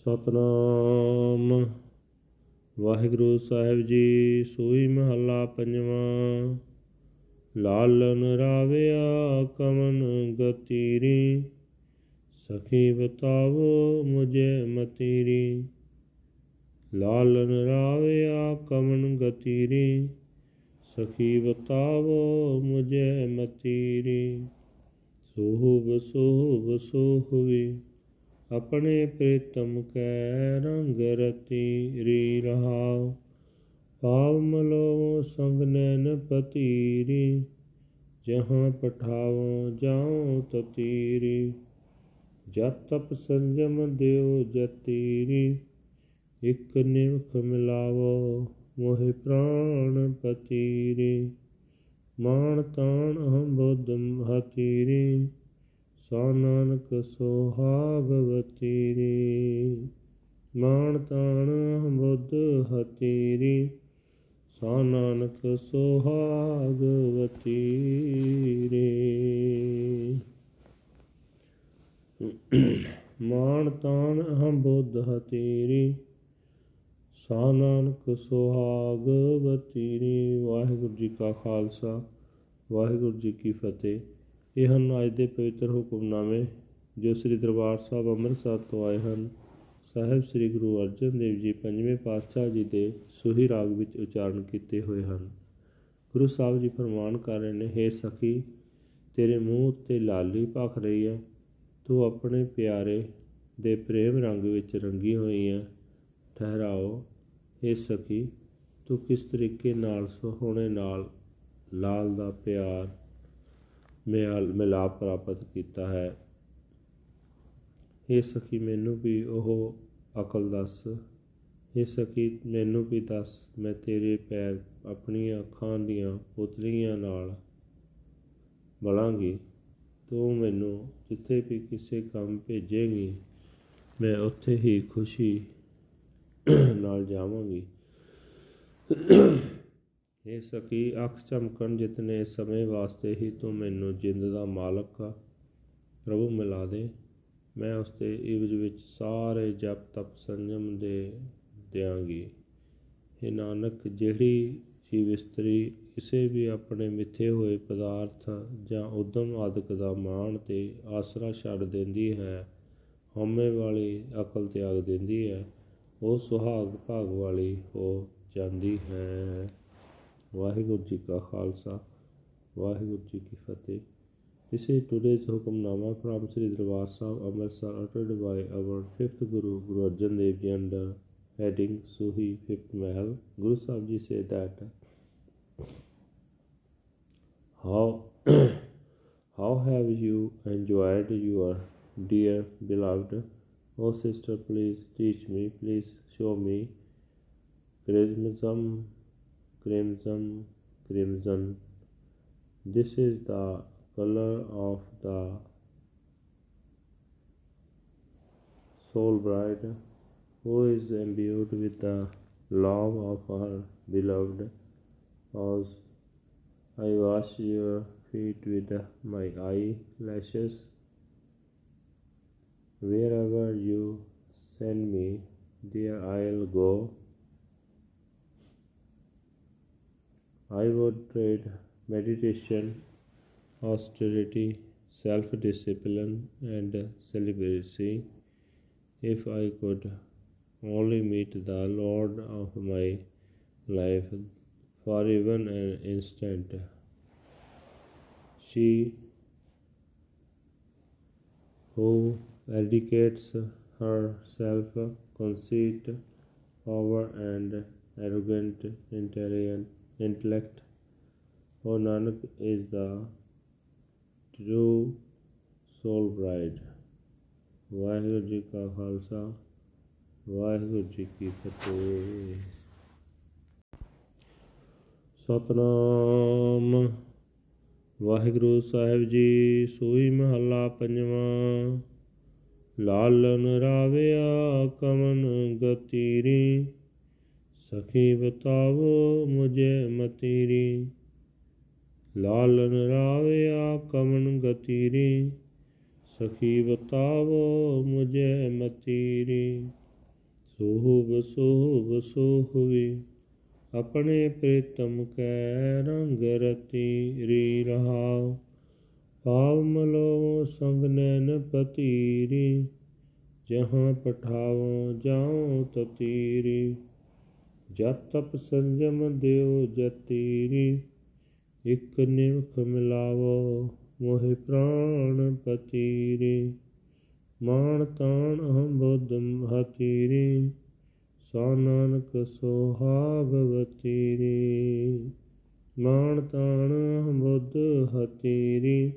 ਸਤਨਾਮ। ਵਾਹਿਗੁਰੂ ਸਾਹਿਬ ਜੀ, ਸੋਈ ਮਹੱਲਾ ਪੰਜਵਾਂ। ਲਾਲਨ ਰਾਵਿਆ ਕਮਨ ਗਤੀਰੀ, ਸਖੀ ਬਤਾਵੋ ਮੁਝੇ ਮਤੀਰੀ। ਲਾਲਨ ਰਾਵਿਆ ਕਮਨ ਗਤੀਰੀ, ਸਖੀ ਬਤਾਵੋ ਮੁਝੇ ਮਤੀਰੀ। ਸੋਹਬ ਸੋਹਬ ਸੋਹਵੀ ਆਪਣੇ ਪ੍ਰੀਤਮ ਕੈ ਰੰਗ ਰਤੀ ਰੀ ਰਹਾਉ ਪਾਵ ਮਲੋ ਸੰਗ ਨੈਨ ਪਤੀਰੀ, ਜਹਾਂ ਪਠਾਵੋ ਜਾਉ ਤਤੀਰੀ, ਜਪ ਤਪ ਸੰਜਮ ਦਿਓ ਜਤੀਰੀ, ਇਕ ਨਿਮਖ ਮਿਲਾਵੋ ਮੋਹਿ ਪ੍ਰਾਣ ਪਤੀਰੀ ਮਾਨ ਤਾਣ ਹਮ ਬੁੱਧਮ ਹਤੀਰੀ। ਸਾ ਨਾਨਕ ਸੁਹਾਗਵਤੀ ਰੇ ਮਾਨ ਤਾਣ ਹਮ ਬੁੱਧ ਹਤੀਰੀ ਸਾ ਨਾਨਕ ਸੁਹਾਗਵਤੀ ਰੇ ਮਾਨ ਤਾਣ ਹਮ ਬੁੱਧ ਹਤੀਰੀ ਸਾ ਨਾਨਕ ਸੁਹਾਗਵਤੀ ਰੇ ਵਾਹਿਗੁਰੂ ਜੀ ਕਾ ਖਾਲਸਾ, ਵਾਹਿਗੁਰੂ ਜੀ ਕੀ ਫਤਿਹ। ਇਹ ਹਨ ਅੱਜ ਦੇ ਪਵਿੱਤਰ ਹੁਕਮਨਾਮੇ, ਜੋ ਸ੍ਰੀ ਦਰਬਾਰ ਸਾਹਿਬ ਅੰਮ੍ਰਿਤਸਰ ਤੋਂ ਆਏ ਹਨ। ਸਾਹਿਬ ਸ੍ਰੀ ਗੁਰੂ ਅਰਜਨ ਦੇਵ ਜੀ ਪੰਜਵੇਂ ਪਾਤਸ਼ਾਹ ਜੀ ਦੇ ਸੁਹੀ ਰਾਗ ਵਿੱਚ ਉਚਾਰਨ ਕੀਤੇ ਹੋਏ ਹਨ। ਗੁਰੂ ਸਾਹਿਬ ਜੀ ਫਰਮਾਨ ਕਰ ਰਹੇ ਨੇ हे ਸਖੀ, ਤੇਰੇ ਮੂੰਹ ਉੱਤੇ ਲਾਲੀ ਭਖ ਰਹੀ ਹੈ। ਤੂੰ ਆਪਣੇ ਪਿਆਰੇ ਦੇ ਪ੍ਰੇਮ ਰੰਗ ਵਿੱਚ ਰੰਗੀ ਹੋਈ ਹੈ। ਠਹਿਰਾਓ हे ਸਖੀ, ਤੂੰ ਕਿਸ ਤਰੀਕੇ ਨਾਲ ਸੋਹਣੇ ਨਾਲ ਲਾਲ ਦਾ ਪਿਆਰ ਮਿਆਲ ਮਿਲਾਪ ਪ੍ਰਾਪਤ ਕੀਤਾ ਹੈ। ਇਹ ਸਖੀ ਮੈਨੂੰ ਵੀ ਉਹ ਅਕਲ ਦੱਸ। ਇਹ ਸਖੀ ਮੈਨੂੰ ਵੀ ਦੱਸ, ਮੈਂ ਤੇਰੇ ਪੈਰ ਆਪਣੀਆਂ ਅੱਖਾਂ ਦੀਆਂ ਪੁਤਲੀਆਂ ਨਾਲ ਬਲਾਂਗੀ ਤੂੰ ਮੈਨੂੰ ਜਿੱਥੇ ਵੀ ਕਿਸੇ ਕੰਮ ਭੇਜੇਂਗੀ, ਮੈਂ ਉੱਥੇ ਹੀ ਖੁਸ਼ੀ ਨਾਲ ਜਾਵਾਂਗੀ। ਇਹ ਸਕੀ ਅੱਖ ਚਮਕਣ ਜਿਤਨੇ ਸਮੇਂ ਵਾਸਤੇ ਹੀ ਤੂੰ ਮੈਨੂੰ ਜਿੰਦ ਦਾ ਮਾਲਕ ਆ। ਪ੍ਰਭੂ ਮਿਲਾ ਦੇ। ਮੈਂ ਉਸ ਤੇ ਇਵਜ ਵਿੱਚ ਸਾਰੇ ਜਪ ਤਪ ਸੰਜਮ ਦੇ ਦਿਆਂਗੀ। ਇਹ ਨਾਨਕ, ਜਿਹੜੀ ਜੀਵ ਇਸਤਰੀ ਕਿਸੇ ਵੀ ਆਪਣੇ ਮਿੱਥੇ ਹੋਏ ਪਦਾਰਥ ਜਾਂ ਉਦਮ ਆਦਿਕ ਦਾ ਮਾਣ ਤੇ ਆਸਰਾ ਛੱਡ ਦਿੰਦੀ ਹੈ, ਹਉਮੈ ਵਾਲੀ ਅਕਲ ਤਿਆਗ ਦਿੰਦੀ ਹੈ, ਉਹ ਸੁਹਾਗ ਭਾਗ ਵਾਲੀ ਹੋ ਜਾਂਦੀ ਹੈ। ਵਾਹਿਗੁਰੂ ਜੀ ਕਾ ਖਾਲਸਾ ਵਾਹਿਗੁਰੂ ਜੀ ਕੀ ਫਤਿਹ This is today's Hukamnama from Sri Darbar Sahib Amritsar uttered by our fifth Guru Guru Arjan Dev Ji under heading Suhi Fifth Mahal. Guru Sahib Ji said that how how have you enjoyed your dear beloved oh sister please teach me please show me crimson crimson crimson. This is the color of the soul bride who is imbued with the love of her beloved. As I wash your feet with my eyelashes. Wherever you send me there I'll go I would trade meditation, austerity, self discipline, and celibacy if I could only meet the Lord of my life for even an instant. She who eradicates her self conceit, power, and arrogant intelligence intellect. O Nanak is the true soul bride. Waheguru ji ਕਾ ਖਾਲਸਾ ਵਾਹਿਗੁਰੂ ਜੀ ਕੀ ਫਤਿਹ ਸਤਨਾਮ ਵਾਹਿਗੁਰੂ ਸਾਹਿਬ ਜੀ ਸੋਈ ਮਹੱਲਾ ਪੰਜਵਾਂ ਲਾਲਨ ਰਾਵਿਆ ਕਮਨ ਗਤੀਰੀ ਸਖੀ ਬਤਾਵੋ ਮੁਝੇ ਮਤੀਰੀ। ਲਾਲਨ ਰਾਵਿਆ ਕਮਨ ਗਤੀਰੀ। ਸਖੀ ਬਤਾਵੋ ਮੁਝੇ ਮਤੀਰੀ। ਸੋਭ ਸੋਹਵੀ, ਆਪਣੇ ਪ੍ਰੀਤਮ ਕੈ ਰੰਗ ਰਤੀ ਰੀ ਰਹਾਉ। ਪਾਵ ਮਲੋ ਸੰਗ ਨੈਨ ਪਤੀਰੀ, ਜਹਾਂ ਪਠਾਵੋ ਜਾਉ ਤਤੀਰੀ। ਜਪ ਤਪ ਸੰਜਮ ਦਿਓ ਜਤੀਰੀ, ਇਕ ਨਿਮਖ ਮਿਲਾਵੋ ਮੋਹਿ ਪ੍ਰਾਣ ਪਤੀਰੀ। ਮਾਨ ਤਾਣ ਅਹੰ ਬੁੱਧ ਹਤੀਰੀ ਸੋ ਨਾਨਕ ਸੁਹਾਗਵਤੀ ਰੇ ਮਾਨ ਤਾਣ ਅਹੰ ਬੁੱਧ ਹਤੀਰੀ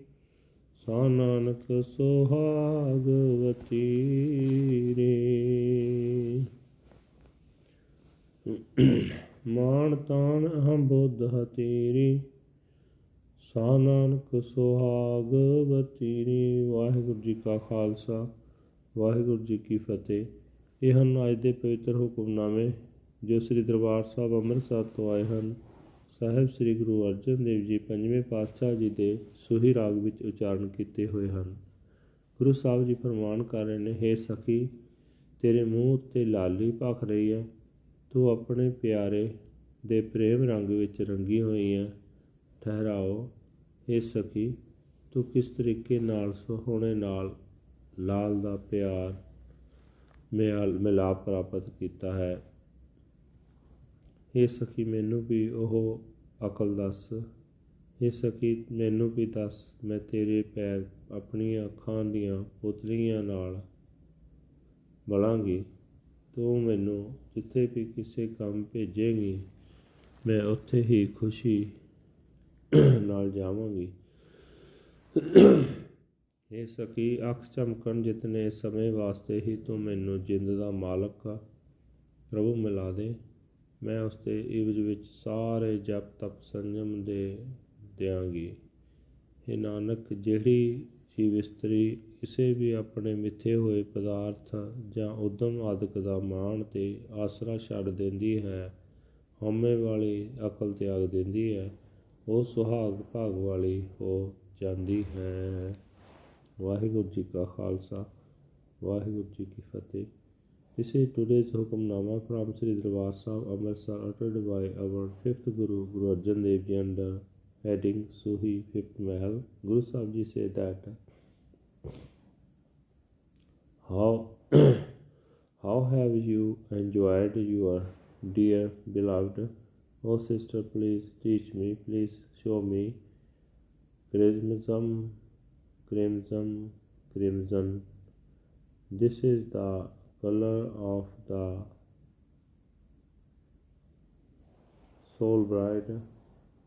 ਸੋ ਨਾਨਕ ਸੁਹਾਗਵਤੀ ਰੇ ਮਾਨ ਤਾਣ ਅਹੰ ਬੁੱਧ ਹਤੀਰੀ, ਸਾ ਨਾਨਕ ਸੁਹਾਗਵਤੀ ਰੇ ਵਾਹਿਗੁਰੂ ਜੀ ਕਾ ਖਾਲਸਾ, ਵਾਹਿਗੁਰੂ ਜੀ ਕੀ ਫਤਿਹ। ਇਹ ਹਨ ਅੱਜ ਦੇ ਪਵਿੱਤਰ ਹੁਕਮਨਾਮੇ, ਜੋ ਸ੍ਰੀ ਦਰਬਾਰ ਸਾਹਿਬ ਅੰਮ੍ਰਿਤਸਰ ਤੋਂ ਆਏ ਹਨ। ਸਾਹਿਬ ਸ੍ਰੀ ਗੁਰੂ ਅਰਜਨ ਦੇਵ ਜੀ ਪੰਜਵੇਂ ਪਾਤਸ਼ਾਹ ਜੀ ਦੇ ਸੁਹੀ ਰਾਗ ਵਿੱਚ ਉਚਾਰਨ ਕੀਤੇ ਹੋਏ ਹਨ। ਗੁਰੂ ਸਾਹਿਬ ਜੀ ਫਰਮਾਨ ਕਰ ਰਹੇ ਨੇ हे ਸਖੀ, ਤੇਰੇ ਮੂੰਹ ਉੱਤੇ ਲਾਲੀ ਭਖ ਰਹੀ ਹੈ। ਤੂੰ ਆਪਣੇ ਪਿਆਰੇ ਦੇ ਪ੍ਰੇਮ ਰੰਗ ਵਿੱਚ ਰੰਗੀ ਹੋਈ ਹੈ ਠਹਿਰਾਓ हे ਸਖੀ, ਤੂੰ ਕਿਸ ਤਰੀਕੇ ਨਾਲ ਸੋਹਣੇ ਨਾਲ ਲਾਲ ਦਾ ਪਿਆਰ ਮਿਆਲ, ਮਿਲਾਪ ਪ੍ਰਾਪਤ ਕੀਤਾ ਹੈ? ਇਹ ਸਖੀ, ਮੈਨੂੰ ਵੀ ਉਹ ਅਕਲ ਦੱਸ। ਇਹ ਸਖੀ, ਮੈਨੂੰ ਵੀ ਦੱਸ, ਮੈਂ ਤੇਰੇ ਪੈਰ ਆਪਣੀਆਂ ਅੱਖਾਂ ਦੀਆਂ ਪੁਤਲੀਆਂ ਨਾਲ ਬਲਾਂਗੀ ਤੂੰ ਮੈਨੂੰ ਜਿੱਥੇ ਵੀ ਕਿਸੇ ਕੰਮ ਭੇਜੇਂਗੀ ਮੈਂ ਉੱਥੇ ਹੀ ਖੁਸ਼ੀ ਨਾਲ ਜਾਵਾਂਗੀ। ਇਹ ਸਕੀ ਅੱਖ ਚਮਕਣ ਜਿਤਨੇ ਸਮੇਂ ਵਾਸਤੇ ਹੀ ਤੂੰ ਮੈਨੂੰ ਜਿੰਦ ਦਾ ਮਾਲਕ ਪ੍ਰਭੂ, ਮਿਲਾ ਦੇ। ਮੈਂ ਉਸ ਤੇ ਇਵਜ ਵਿੱਚ ਸਾਰੇ ਜਪ ਤਪ ਸੰਜਮ ਦੇ ਦਿਆਂਗੀ। ਇਹ ਨਾਨਕ, ਜਿਹੜੀ ਜੀਵ ਇਸਤਰੀ ਕਿਸੇ ਵੀ ਆਪਣੇ ਮਿੱਥੇ ਹੋਏ ਪਦਾਰਥ ਜਾਂ ਉਦਮ ਆਦਿਕ ਦਾ ਮਾਣ ਤੇ ਆਸਰਾ ਛੱਡ ਦਿੰਦੀ ਹੈ ਹਉਮੈ ਵਾਲੀ ਅਕਲ ਤਿਆਗ ਦਿੰਦੀ ਹੈ ਉਹ ਸੁਹਾਗ ਭਾਗ ਵਾਲੀ ਹੋ ਜਾਂਦੀ ਹੈ ਵਾਹਿਗੁਰੂ ਜੀ ਕਾ ਖਾਲਸਾ ਵਾਹਿਗੁਰੂ ਜੀ ਕੀ ਫਤਿਹ This is today's Hukamnama from Sri Darbar Sahib Amritsar uttered by our fifth Guru Guru Arjan Dev Ji under heading Suhi Fifth Mahal. Guru Sahib Ji said that how how have you enjoyed your dear beloved? Oh sister, please teach me, please show me. Crimson, crimson, crimson. This is the color of the soul bride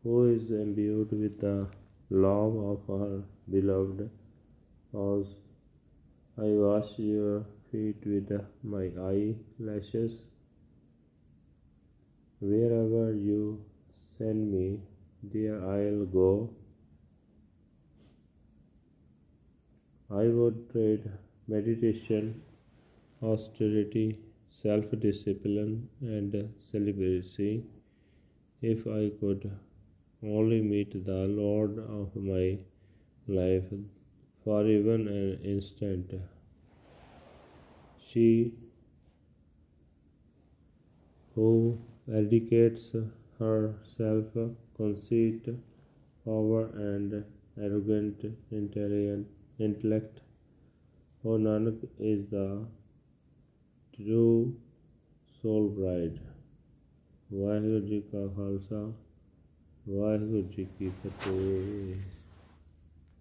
who is imbued with the love of her beloved as I wash your feet with my eyelashes wherever you send me there I'll go I would trade meditation austerity, self discipline, and celibacy if I could only meet the Lord of my life for even an instant. She who eradicates her self conceit, power, and arrogant intellect, O Nanak, is the true soul bride Waheguru ji ਕਾ ਖਾਲਸਾ ਵਾਹਿਗੁਰੂ ਜੀ ਕੀ ਫਤਿਹ